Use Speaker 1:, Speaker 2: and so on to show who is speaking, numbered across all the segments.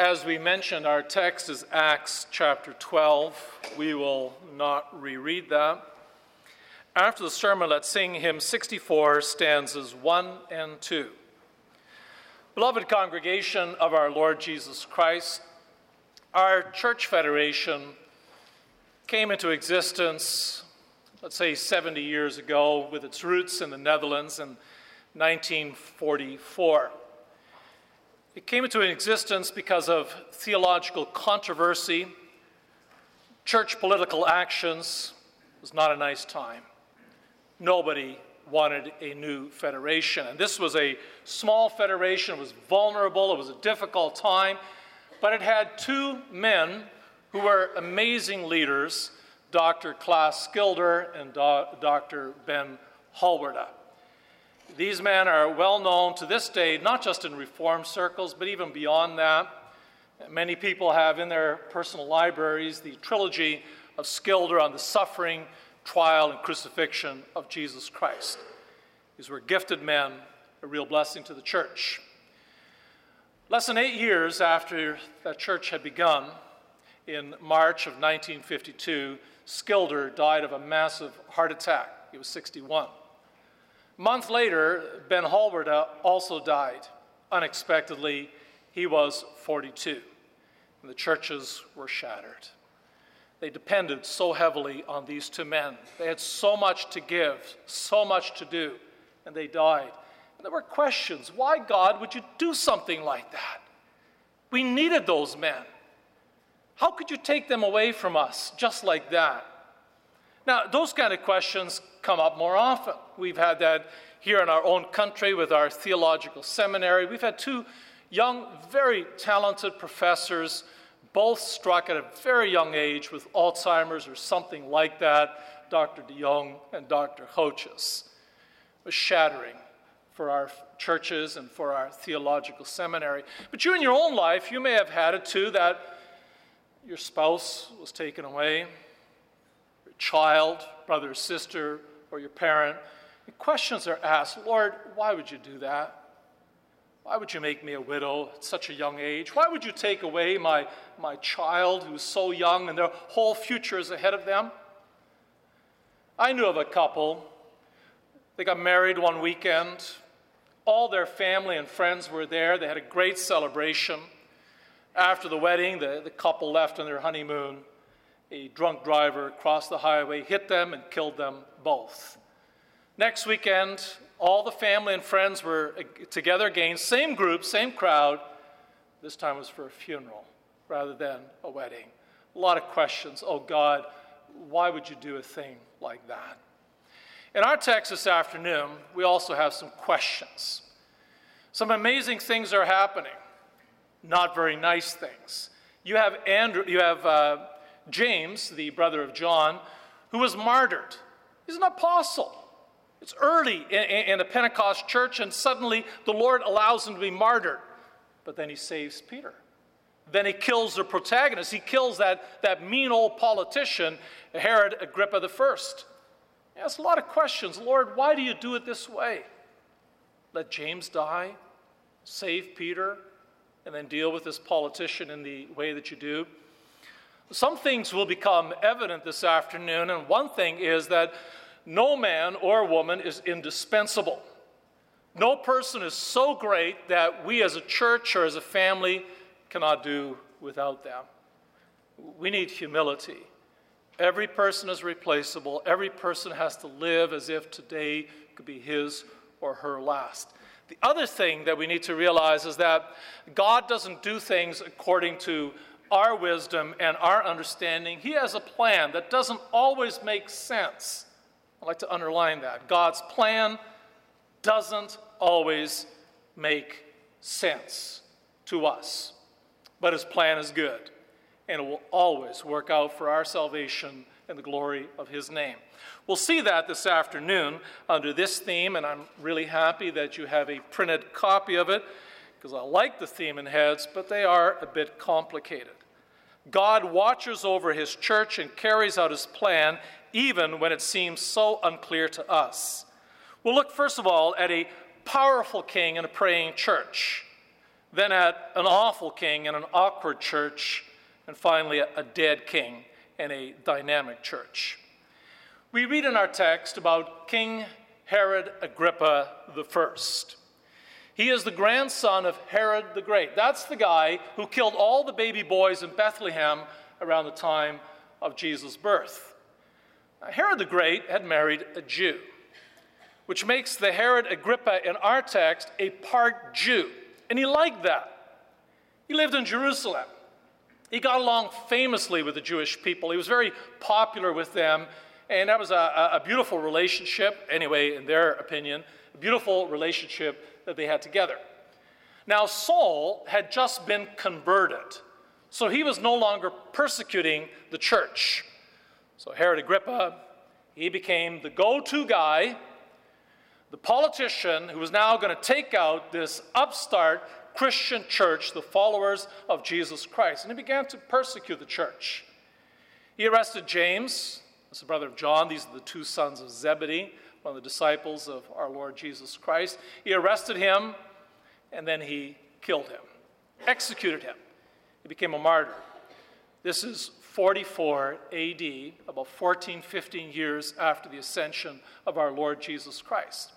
Speaker 1: As we mentioned, our text is Acts chapter 12. We will not reread that. After the sermon, let's sing hymn 64, stanzas 1 and 2. Beloved congregation of our Lord Jesus Christ, our church federation came into existence, let's say 70 years ago, with its roots in the Netherlands in 1944. It came into existence because of theological controversy, church political actions. It was not a nice time. Nobody wanted a new federation. And this was a small federation, it was vulnerable, it was a difficult time, but it had two men who were amazing leaders Dr. Klaas Schilder and Do- Dr. Ben Holwerda. These men are well known to this day, not just in reform circles, but even beyond that. Many people have in their personal libraries the trilogy of Schilder on the suffering, trial, and crucifixion of Jesus Christ. These were gifted men, a real blessing to the church. Less than eight years after that church had begun, in March of 1952, Schilder died of a massive heart attack. He was 61. Month later, Ben Holwerda also died. Unexpectedly, he was 42. And the churches were shattered. They depended so heavily on these two men. They had so much to give, so much to do, and they died. And there were questions why, God, would you do something like that? We needed those men. How could you take them away from us just like that? Now, those kind of questions come up more often. We've had that here in our own country with our theological seminary. We've had two young, very talented professors, both struck at a very young age with Alzheimer's or something like that, Dr. de Jong and Dr. Gootjes. It was shattering for our churches and for our theological seminary. But you in your own life, you may have had it too that your spouse was taken away, child, brother sister, or your parent. And questions are asked Lord, why would you do that? Why would you make me a widow at such a young age? Why would you take away my, my child who's so young and their whole future is ahead of them? I knew of a couple. They got married one weekend. All their family and friends were there. They had a great celebration. After the wedding, the, the couple left on their honeymoon. A drunk driver crossed the highway, hit them, and killed them both. Next weekend, all the family and friends were together again, same group, same crowd. This time was for a funeral rather than a wedding. A lot of questions. Oh God, why would you do a thing like that? In our text this afternoon, we also have some questions. Some amazing things are happening not very nice things. You have Andrew, you have uh, James, the brother of John, who was martyred. He's an apostle. It's early in, in the Pentecost church, and suddenly the Lord allows him to be martyred. But then he saves Peter. Then he kills the protagonist. He kills that, that mean old politician, Herod Agrippa I. He asks a lot of questions. Lord, why do you do it this way? Let James die, save Peter, and then deal with this politician in the way that you do. Some things will become evident this afternoon, and one thing is that no man or woman is indispensable. No person is so great that we as a church or as a family cannot do without them. We need humility. Every person is replaceable. Every person has to live as if today could be his or her last. The other thing that we need to realize is that God doesn't do things according to our wisdom and our understanding. He has a plan that doesn't always make sense. I'd like to underline that. God's plan doesn't always make sense to us, but His plan is good, and it will always work out for our salvation and the glory of His name. We'll see that this afternoon under this theme, and I'm really happy that you have a printed copy of it because I like the theme and heads, but they are a bit complicated. God watches over his church and carries out his plan even when it seems so unclear to us. We'll look first of all at a powerful king and a praying church. then at an awful king and an awkward church, and finally a dead king and a dynamic church. We read in our text about King Herod Agrippa I. He is the grandson of Herod the Great. That's the guy who killed all the baby boys in Bethlehem around the time of Jesus' birth. Now, Herod the Great had married a Jew, which makes the Herod Agrippa in our text a part Jew. And he liked that. He lived in Jerusalem. He got along famously with the Jewish people. He was very popular with them and that was a, a beautiful relationship, anyway, in their opinion, a beautiful relationship that they had together. Now, Saul had just been converted, so he was no longer persecuting the church. So, Herod Agrippa, he became the go to guy, the politician who was now going to take out this upstart Christian church, the followers of Jesus Christ. And he began to persecute the church. He arrested James, this is the brother of John. These are the two sons of Zebedee, one of the disciples of our Lord Jesus Christ. He arrested him and then he killed him, executed him. He became a martyr. This is 44 AD, about 14, 15 years after the ascension of our Lord Jesus Christ.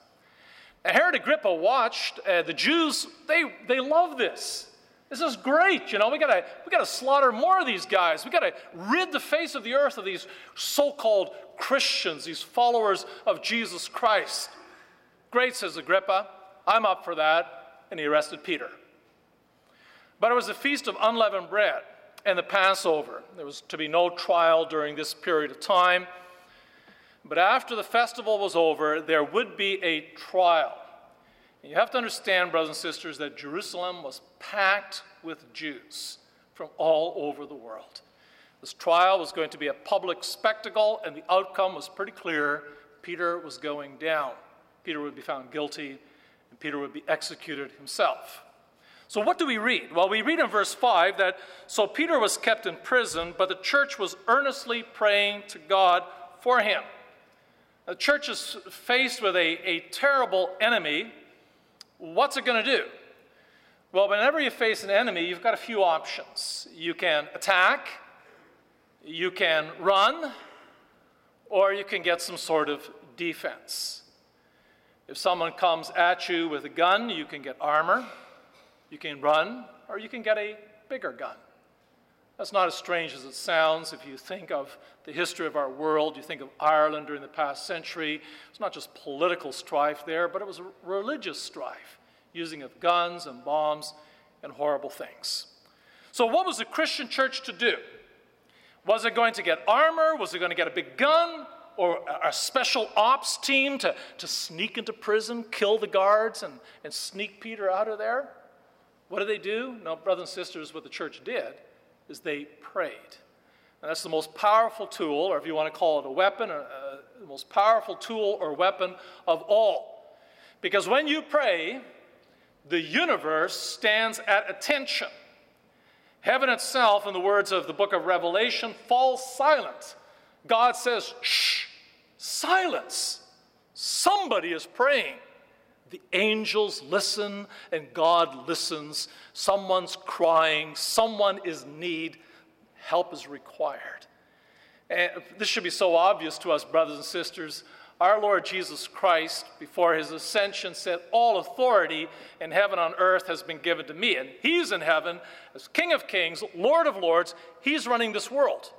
Speaker 1: Herod Agrippa watched uh, the Jews, they, they love this. This is great, you know. We gotta we gotta slaughter more of these guys. We gotta rid the face of the earth of these so-called Christians, these followers of Jesus Christ. Great, says Agrippa. I'm up for that. And he arrested Peter. But it was the feast of unleavened bread and the Passover. There was to be no trial during this period of time. But after the festival was over, there would be a trial. And you have to understand, brothers and sisters, that Jerusalem was packed with Jews from all over the world. This trial was going to be a public spectacle, and the outcome was pretty clear. Peter was going down. Peter would be found guilty, and Peter would be executed himself. So, what do we read? Well, we read in verse 5 that so Peter was kept in prison, but the church was earnestly praying to God for him. The church is faced with a, a terrible enemy What's it going to do? Well, whenever you face an enemy, you've got a few options. You can attack, you can run, or you can get some sort of defense. If someone comes at you with a gun, you can get armor, you can run, or you can get a bigger gun. That's not as strange as it sounds. If you think of the history of our world, you think of Ireland during the past century, it's not just political strife there, but it was religious strife, using of guns and bombs and horrible things. So, what was the Christian church to do? Was it going to get armor? Was it going to get a big gun? Or a special ops team to, to sneak into prison, kill the guards, and, and sneak Peter out of there? What did they do? No, brothers and sisters, what the church did is they prayed. And that's the most powerful tool, or if you want to call it a weapon, uh, the most powerful tool or weapon of all. Because when you pray, the universe stands at attention. Heaven itself, in the words of the book of Revelation, falls silent. God says, shh, silence. Somebody is praying. The angels listen and God listens. Someone's crying, someone is in need, help is required. And this should be so obvious to us, brothers and sisters. Our Lord Jesus Christ, before his ascension, said, All authority in heaven on earth has been given to me. And he's in heaven as King of kings, Lord of lords. He's running this world.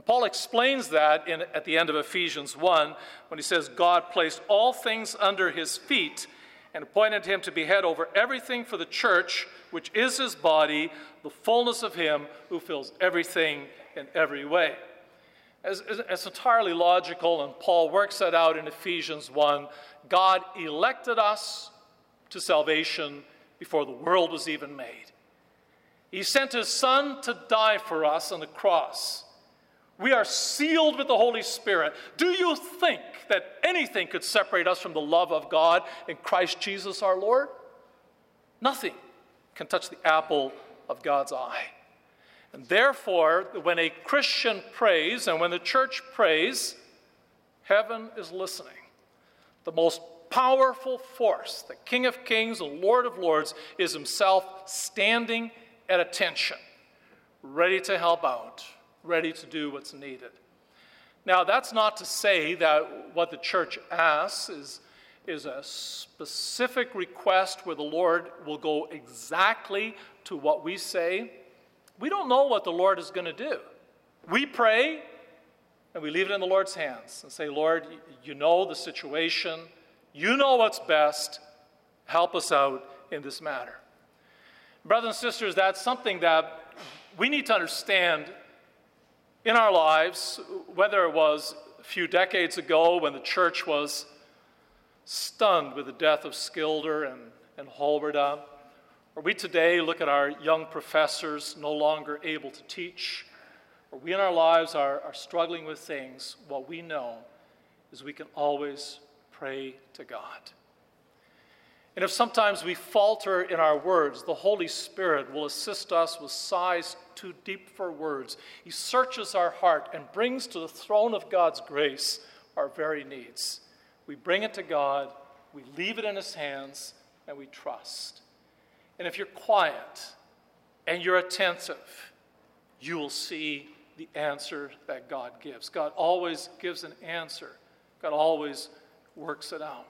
Speaker 1: And Paul explains that in, at the end of Ephesians 1 when he says, God placed all things under his feet and appointed him to be head over everything for the church, which is his body, the fullness of him who fills everything in every way. It's, entirely logical, and Paul works that out in Ephesians 1. God elected us to salvation before the world was even made. He sent his son to die for us on the cross. We are sealed with the Holy Spirit. Do you think that anything could separate us from the love of God in Christ Jesus our Lord? Nothing can touch the apple of God's eye. And therefore, when a Christian prays and when the church prays, heaven is listening. The most powerful force, the King of Kings and Lord of Lords, is himself standing at attention, ready to help out, ready to do what's needed. Now, that's not to say that what the church asks is, is a specific request where the Lord will go exactly to what we say. We don't know what the Lord is going to do. We pray and we leave it in the Lord's hands and say, Lord, you know the situation, you know what's best, help us out in this matter. Brothers and sisters, that's something that we need to understand in our lives, whether it was a few decades ago when the church was stunned with the death of Schilder and, and Holwerda, or we today look at our young professors no longer able to teach, or we in our lives are, are struggling with things, what we know is we can always pray to God. And if sometimes we falter in our words, the Holy Spirit will assist us with sighs too deep for words. He searches our heart and brings to the throne of God's grace our very needs. We bring it to God, we leave it in His hands, and we trust. And if you're quiet and you're attentive, you will see the answer that God gives. God always gives an answer, God always works it out.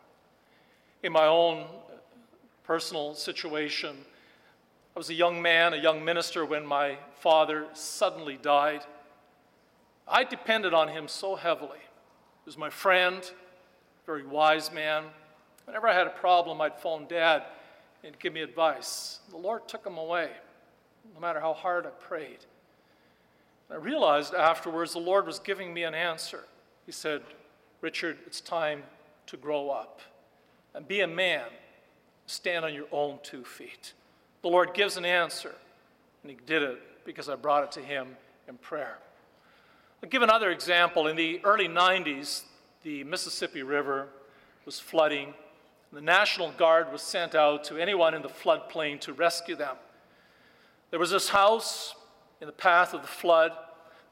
Speaker 1: In my own personal situation. I was a young man, a young minister, when my father suddenly died. I depended on him so heavily. He was my friend, very wise man. Whenever I had a problem, I'd phone dad and give me advice. The Lord took him away, no matter how hard I prayed. I realized afterwards the Lord was giving me an answer. He said, Richard, it's time to grow up and be a man stand on your own two feet. The Lord gives an answer, and He did it because I brought it to Him in prayer. I'll give another example. In the early 90s, the Mississippi River was flooding. And the National Guard was sent out to anyone in the floodplain to rescue them. There was this house in the path of the flood.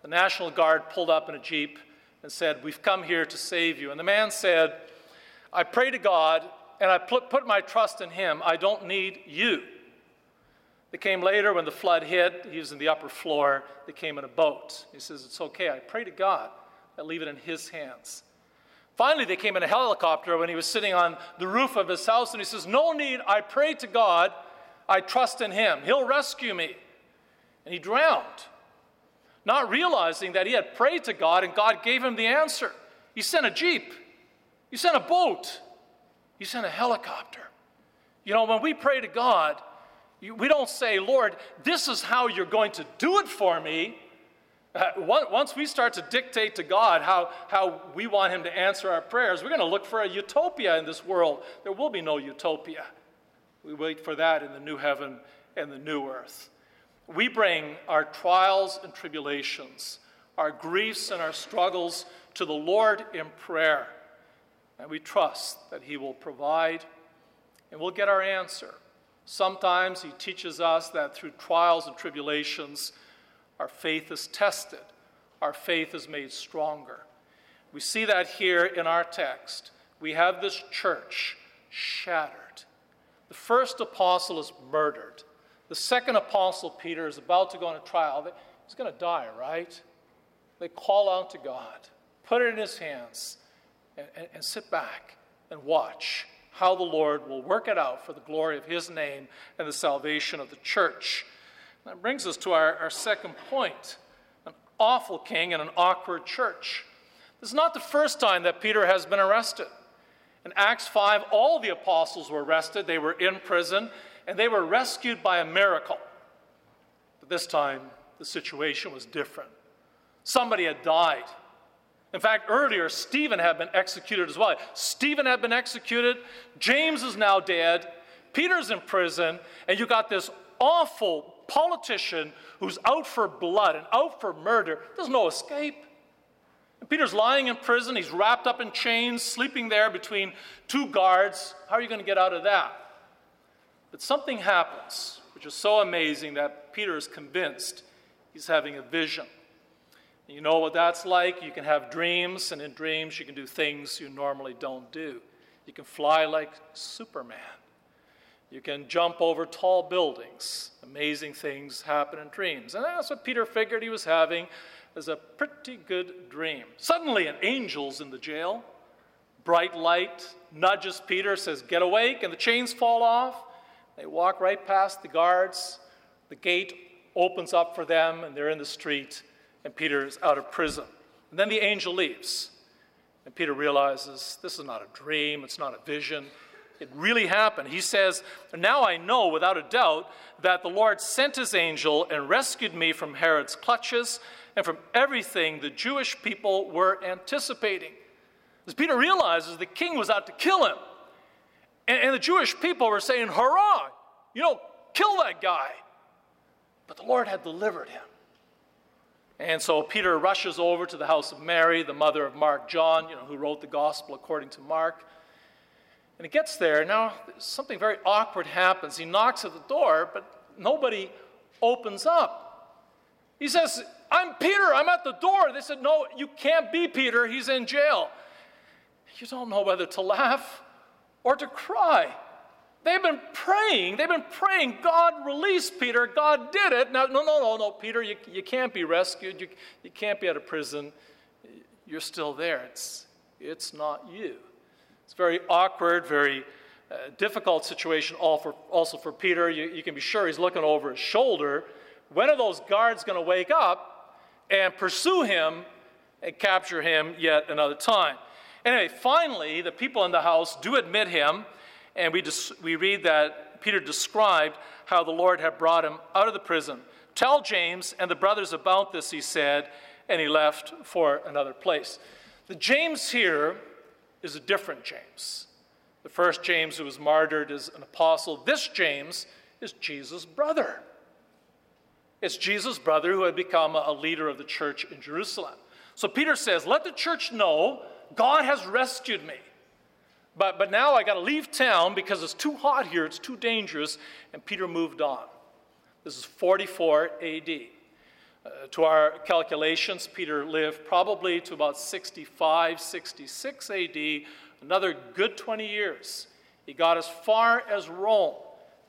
Speaker 1: The National Guard pulled up in a Jeep and said, We've come here to save you. And the man said, I pray to God and I put, my trust in him. I don't need you. They came later when the flood hit. He was in the upper floor. They came in a boat. He says, It's okay. I pray to God. I leave it in his hands. Finally, they came in a helicopter when he was sitting on the roof of his house, and he says, No need. I pray to God. I trust in him. He'll rescue me. And he drowned, not realizing that he had prayed to God and God gave him the answer. He sent a jeep, he sent a boat, you sent a helicopter. You know, when we pray to God, we don't say, Lord, this is how you're going to do it for me. Uh, once we start to dictate to God how, how we want Him to answer our prayers, we're going to look for a utopia in this world. There will be no utopia. We wait for that in the new heaven and the new earth. We bring our trials and tribulations, our griefs and our struggles to the Lord in prayer. And we trust that He will provide and we'll get our answer. Sometimes He teaches us that through trials and tribulations, our faith is tested, our faith is made stronger. We see that here in our text. We have this church shattered. The first apostle is murdered. The second apostle, Peter, is about to go on a trial. He's going to die, right? They call out to God, put it in his hands and, and sit back and watch how the Lord will work it out for the glory of His name and the salvation of the church. That brings us to our, our second point an awful king and an awkward church. This is not the first time that Peter has been arrested. In Acts 5, all the apostles were arrested, they were in prison, and they were rescued by a miracle. But this time, the situation was different. Somebody had died. In fact, earlier, Stephen had been executed as well. Stephen had been executed. James is now dead. Peter's in prison. And you got this awful politician who's out for blood and out for murder. There's no escape. And Peter's lying in prison. He's wrapped up in chains, sleeping there between two guards. How are you going to get out of that? But something happens, which is so amazing that Peter is convinced he's having a vision. You know what that's like? You can have dreams, and in dreams, you can do things you normally don't do. You can fly like Superman. You can jump over tall buildings. Amazing things happen in dreams. And that's what Peter figured he was having as a pretty good dream. Suddenly, an angel's in the jail. Bright light nudges Peter, says, Get awake, and the chains fall off. They walk right past the guards. The gate opens up for them, and they're in the street, and Peter is out of prison. And then the angel leaves. And Peter realizes this is not a dream, it's not a vision. It really happened. He says, Now I know without a doubt that the Lord sent his angel and rescued me from Herod's clutches and from everything the Jewish people were anticipating. As Peter realizes the king was out to kill him. And, and the Jewish people were saying, Hurrah! You know, kill that guy. But the Lord had delivered him. And so Peter rushes over to the house of Mary, the mother of Mark John, you know, who wrote the gospel according to Mark. And he gets there. Now, something very awkward happens. He knocks at the door, but nobody opens up. He says, I'm Peter, I'm at the door. They said, No, you can't be Peter, he's in jail. You don't know whether to laugh or to cry. They've been praying. They've been praying, God release Peter. God did it. Now, no, no, no, no, Peter, you, you can't be rescued. You, you can't be out of prison. You're still there. It's, it's not you. It's very awkward, very uh, difficult situation all for, also for Peter. You, you can be sure he's looking over his shoulder. When are those guards going to wake up and pursue him and capture him yet another time? Anyway, finally, the people in the house do admit him and we, we read that Peter described how the Lord had brought him out of the prison. Tell James and the brothers about this, he said, and he left for another place. The James here is a different James. The first James who was martyred is an apostle. This James is Jesus' brother. It's Jesus' brother who had become a leader of the church in Jerusalem. So Peter says, Let the church know God has rescued me. But, but now I got to leave town because it's too hot here, it's too dangerous. And Peter moved on. This is 44 AD. Uh, to our calculations, Peter lived probably to about 65, 66 AD, another good 20 years. He got as far as Rome,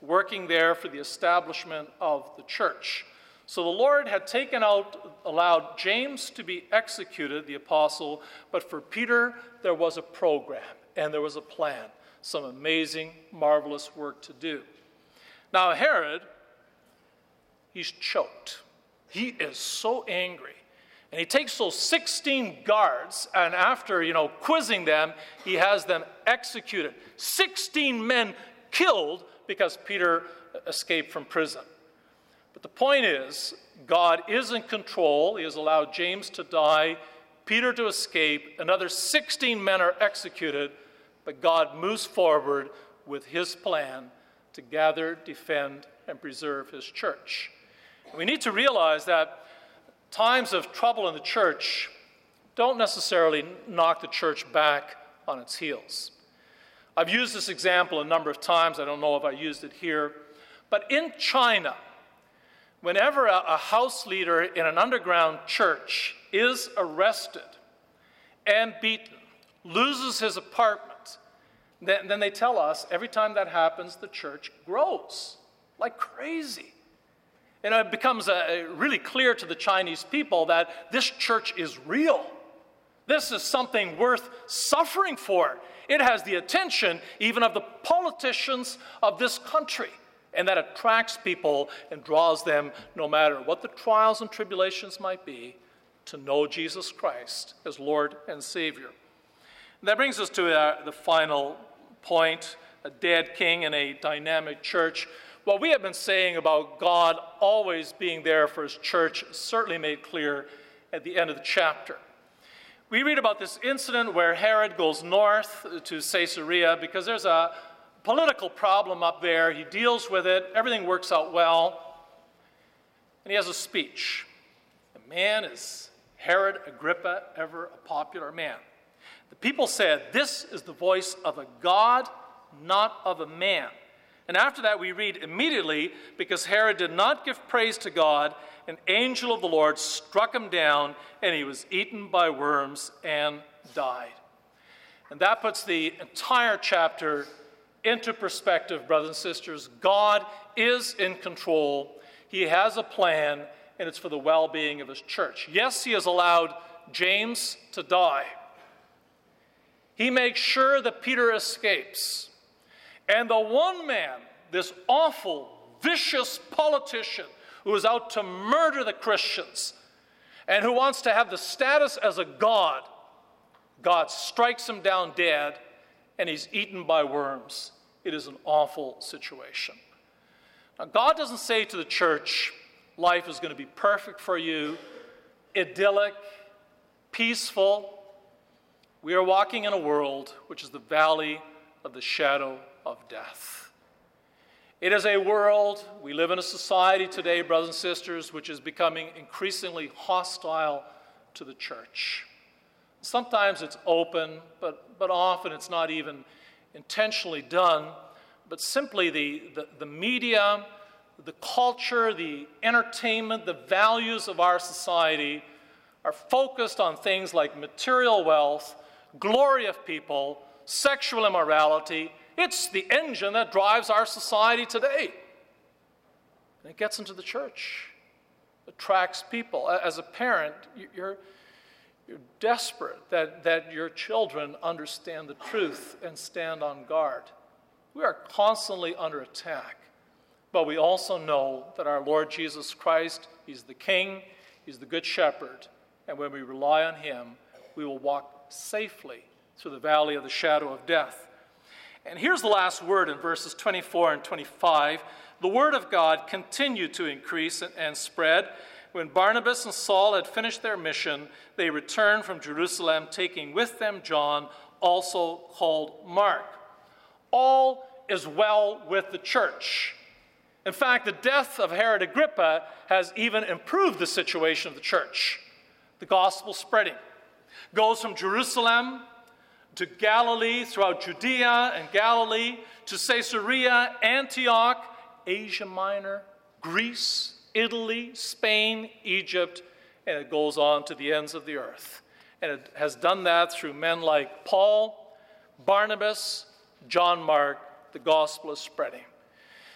Speaker 1: working there for the establishment of the church. So the Lord had taken out, allowed James to be executed, the apostle, but for Peter, there was a program and there was a plan. Some amazing, marvelous work to do. Now, Herod, he's choked. He is so angry. And he takes those 16 guards, and after, you know, quizzing them, he has them executed. 16 men killed because Peter escaped from prison. But the point is, God is in control. He has allowed James to die, Peter to escape, another 16 men are executed, but God moves forward with his plan to gather, defend, and preserve his church. We need to realize that times of trouble in the church don't necessarily knock the church back on its heels. I've used this example a number of times. I don't know if I used it here. But in China, whenever a, a house leader in an underground church is arrested and beaten, loses his apartment, then, then they tell us every time that happens, the church grows like crazy. And it becomes uh, really clear to the Chinese people that this church is real. This is something worth suffering for. It has the attention even of the politicians of this country, and that attracts people and draws them, no matter what the trials and tribulations might be, to know Jesus Christ as Lord and Savior. And that brings us to uh, the final point, a dead king in a dynamic church. What we have been saying about God always being there for his church certainly made clear at the end of the chapter. We read about this incident where Herod goes north to Caesarea because there's a political problem up there. He deals with it, everything works out well, and he has a speech. The man is Herod Agrippa, ever a popular man. The people said, This is the voice of a God, not of a man. And after that, we read immediately, because Herod did not give praise to God, an angel of the Lord struck him down, and he was eaten by worms and died. And that puts the entire chapter into perspective, brothers and sisters. God is in control, He has a plan, and it's for the well being of His church. Yes, He has allowed James to die. He makes sure that Peter escapes. And the one man, this awful, vicious politician who is out to murder the Christians and who wants to have the status as a god, God strikes him down dead and he's eaten by worms. It is an awful situation. Now, God doesn't say to the church, life is going to be perfect for you, idyllic, peaceful. We are walking in a world which is the valley of the shadow of death. It is a world, we live in a society today, brothers and sisters, which is becoming increasingly hostile to the church. Sometimes it's open, but, but often it's not even intentionally done, but simply the, the, the media, the culture, the entertainment, the values of our society are focused on things like material wealth, glory of people, sexual immorality. It's the engine that drives our society today. And it gets into the church, attracts people. As a parent, you're, you're desperate that, that your children understand the truth and stand on guard. We are constantly under attack, but we also know that our Lord Jesus Christ, He's the King, He's the Good Shepherd, and when we rely on Him, we will walk safely through the valley of the shadow of death. And here's the last word in verses 24 and 25. The word of God continued to increase and spread. When Barnabas and Saul had finished their mission, they returned from Jerusalem, taking with them John, also called Mark. All is well with the church. In fact, the death of Herod Agrippa has even improved the situation of the church the gospel spreading. Goes from Jerusalem to Galilee, throughout Judea and Galilee, to Caesarea, Antioch, Asia Minor, Greece, Italy, Spain, Egypt, and it goes on to the ends of the earth. And it has done that through men like Paul, Barnabas, John Mark. The gospel is spreading.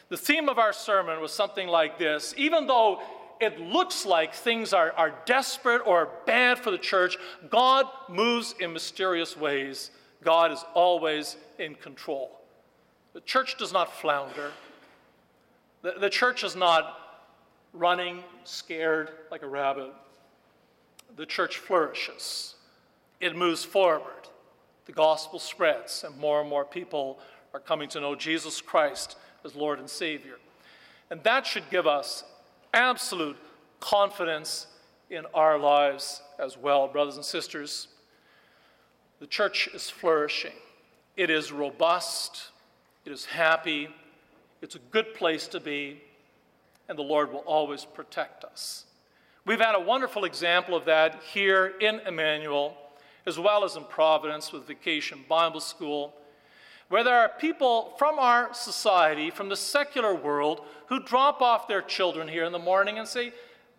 Speaker 1: The theme of our sermon was something like this even though it looks like things are, are desperate or bad for the church, God moves in mysterious ways. God is always in control. The church does not flounder. The, the church is not running scared like a rabbit. The church flourishes, it moves forward. The gospel spreads, and more and more people are coming to know Jesus Christ as Lord and Savior. And that should give us absolute confidence in our lives as well, brothers and sisters. The church is flourishing, it is robust, it is happy, it's a good place to be, and the Lord will always protect us. We've had a wonderful example of that here in Emmanuel, as well as in Providence with Vacation Bible School where there are people from our society, from the secular world, who drop off their children here in the morning and say,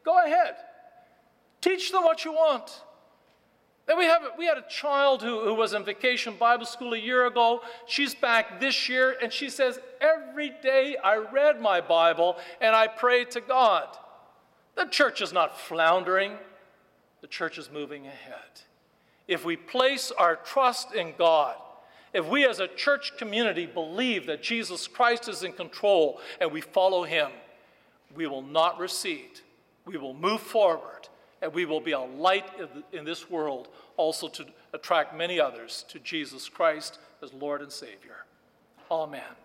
Speaker 1: Go ahead, teach them what you want. Then we, have, we had a child who, who was in vacation Bible school a year ago. She's back this year, and she says, Every day I read my Bible and I prayed to God. The church is not floundering, the church is moving ahead. If we place our trust in God, if we as a church community believe that Jesus Christ is in control and we follow him, we will not recede. We will move forward and we will be a light in this world also to attract many others to Jesus Christ as Lord and Savior. Amen.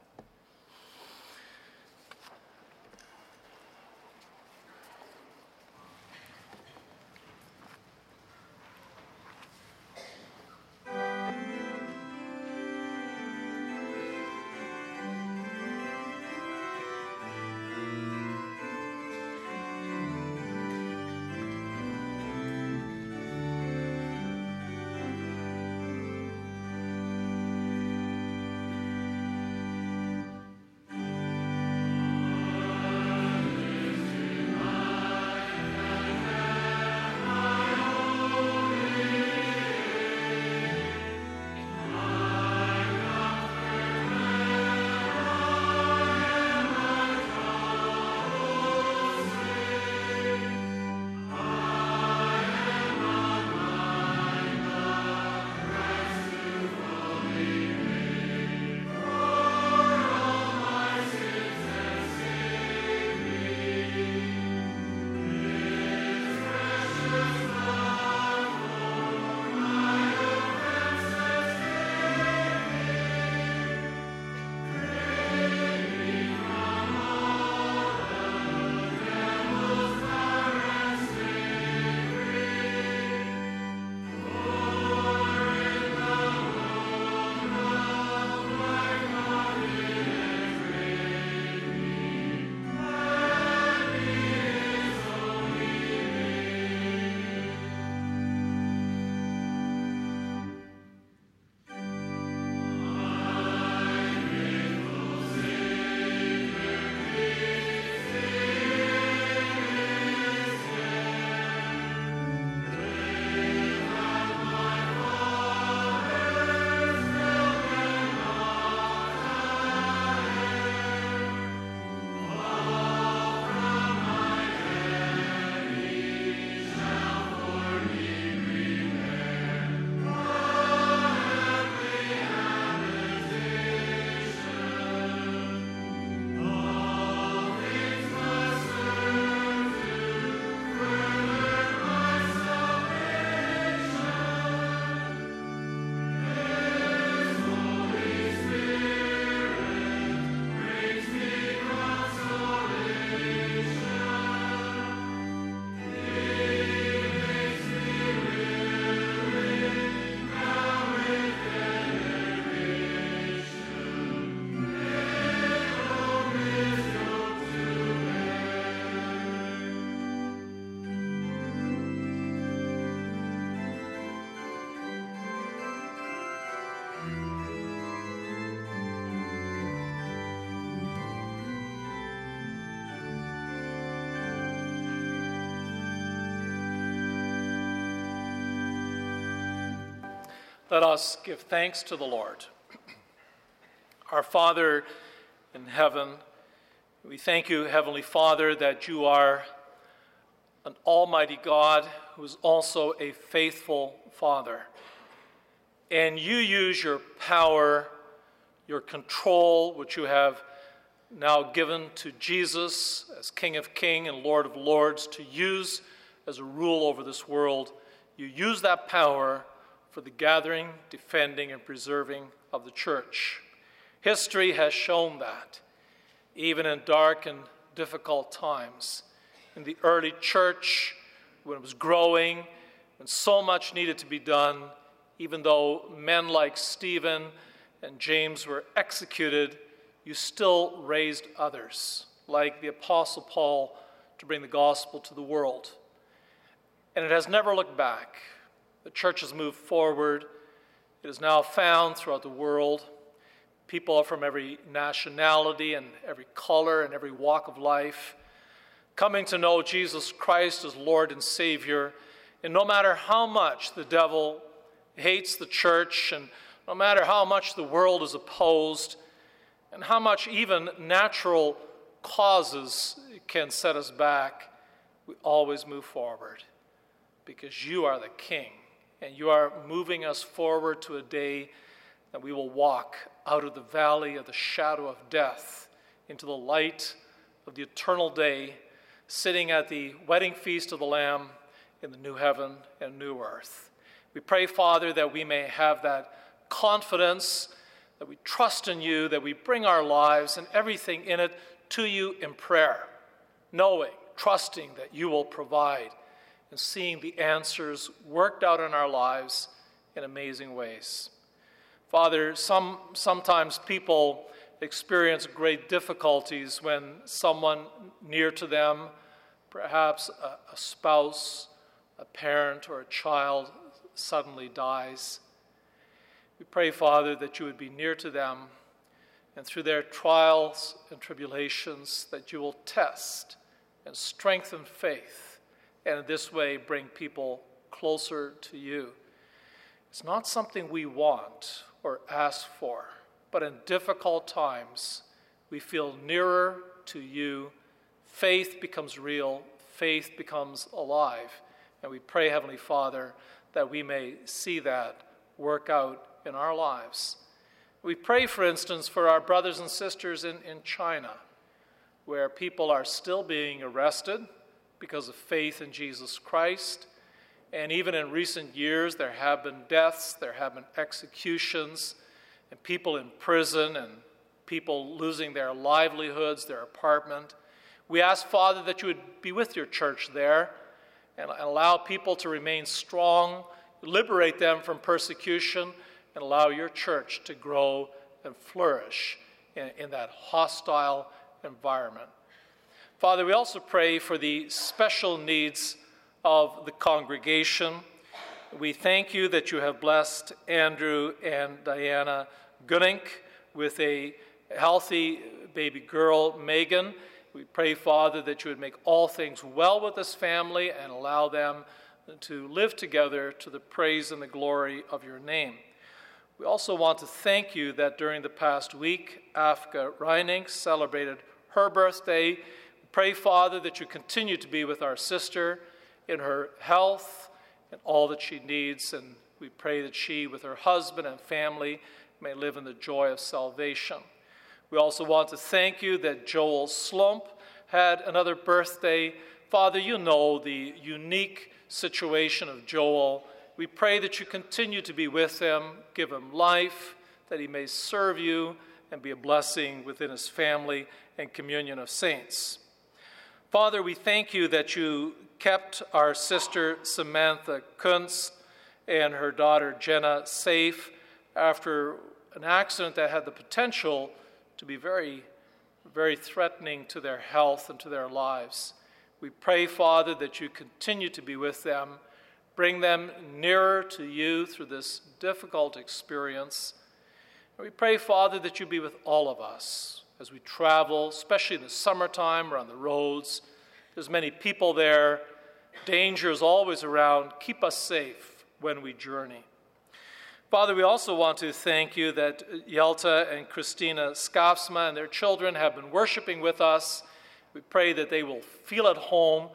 Speaker 1: Let us give thanks to the Lord. Our Father in heaven, we thank you, Heavenly Father, that you are an almighty God who is also a faithful Father. And you use your power, your control, which you have now given to Jesus as King of King and Lord of Lords, to use as a rule over this world. You use that power for the gathering, defending, and preserving of the church. History has shown that, even in dark and difficult times. In the early church, when it was growing, when so much needed to be done, even though men like Stephen and James were executed, you still raised others, like the Apostle Paul, to bring the gospel to the world. And it has never looked back. The church has moved forward. It is now found throughout the world. People are from every nationality and every color and every walk of life coming to know Jesus Christ as Lord and Savior. And no matter how much the devil hates the church, and no matter how much the world is opposed, and how much even natural causes can set us back, we always move forward because you are the King and you are moving us forward to a day that we will walk out of the valley of the shadow of death into the light of the eternal day, sitting at the wedding feast of the Lamb in the new heaven and new earth. We pray, Father, that we may have that confidence, that we trust in you, that we bring our lives and everything in it to you in prayer, knowing, trusting that you will provide and seeing the answers worked out in our lives in amazing ways. Father, some, sometimes people experience great difficulties when someone near to them, perhaps a, a spouse, a parent, or a child, suddenly dies. We pray, Father, that you would be near to them and through their trials and tribulations, that you will test and strengthen faith and in this way bring people closer to you. It's not something we want or ask for, but in difficult times, we feel nearer to you. Faith becomes real, faith becomes alive. And we pray, Heavenly Father, that we may see that work out in our lives. We pray, for instance, for our brothers and sisters in, in China, where people are still being arrested because of faith in Jesus Christ. And even in recent years, there have been deaths, there have been executions, and people in prison, and people losing their livelihoods, their apartment. We ask, Father, that you would be with your church there and allow people to remain strong, liberate them from persecution, and allow your church to grow and flourish in, in that hostile environment. Father, we also pray for the special needs of the congregation. We thank you that you have blessed Andrew and Diana Gunink with a healthy baby girl, Megan. We pray, Father, that you would make all things well with this family and allow them to live together to the praise and the glory of your name. We also want to thank you that during the past week, Afka Reining celebrated her birthday. Pray, Father, that you continue to be with our sister in her health and all that she needs. And we pray that she, with her husband and family, may live in the joy of salvation. We also want to thank you that Joel Slump had another birthday. Father, you know the unique situation of Joel. We pray that you continue to be with him, give him life, that he may serve you and be a blessing within his family and communion of saints. Father, we thank you that you kept our sister Samantha Kuntz and her daughter Jenna safe after an accident that had the potential to be very, very threatening to their health and to their lives. We pray, Father, that you continue to be with them, bring them nearer to you through this difficult experience. We pray, Father, that you be with all of us as we travel, especially in the summertime or on the roads. There's many people there. Danger is always around. Keep us safe when we journey. Father, we also want to thank you that Yelta and Christina Schaafsma and their children have been worshiping with us. We pray that they will feel at home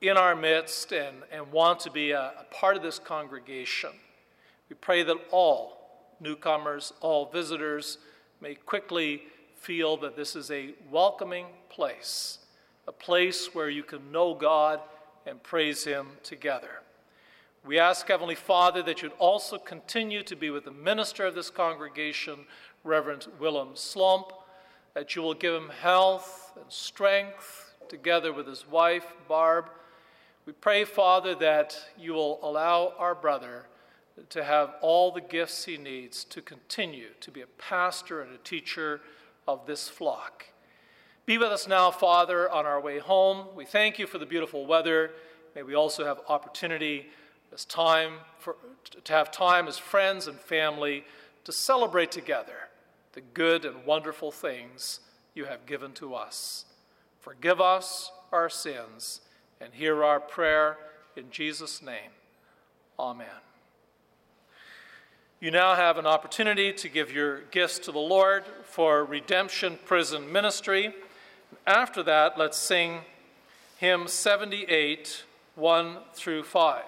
Speaker 1: in our midst and, and want to be a, a part of this congregation. We pray that all newcomers, all visitors may quickly feel that this is a welcoming place, a place where you can know God and praise Him together. We ask, Heavenly Father, that you'd also continue to be with the minister of this congregation, Reverend Willem Slomp, that you will give him health and strength together with his wife, Barb. We pray, Father, that you will allow our brother to have all the gifts he needs to continue to be a pastor and a teacher of this flock. Be with us now, Father, on our way home. We thank you for the beautiful weather. May we also have opportunity as time for, to have time as friends and family to celebrate together the good and wonderful things you have given to us. Forgive us our sins and hear our prayer in Jesus' name. Amen. You now have an opportunity to give your gifts to the Lord for Redemption Prison Ministry. After that, let's sing hymn 78, 1 through 5.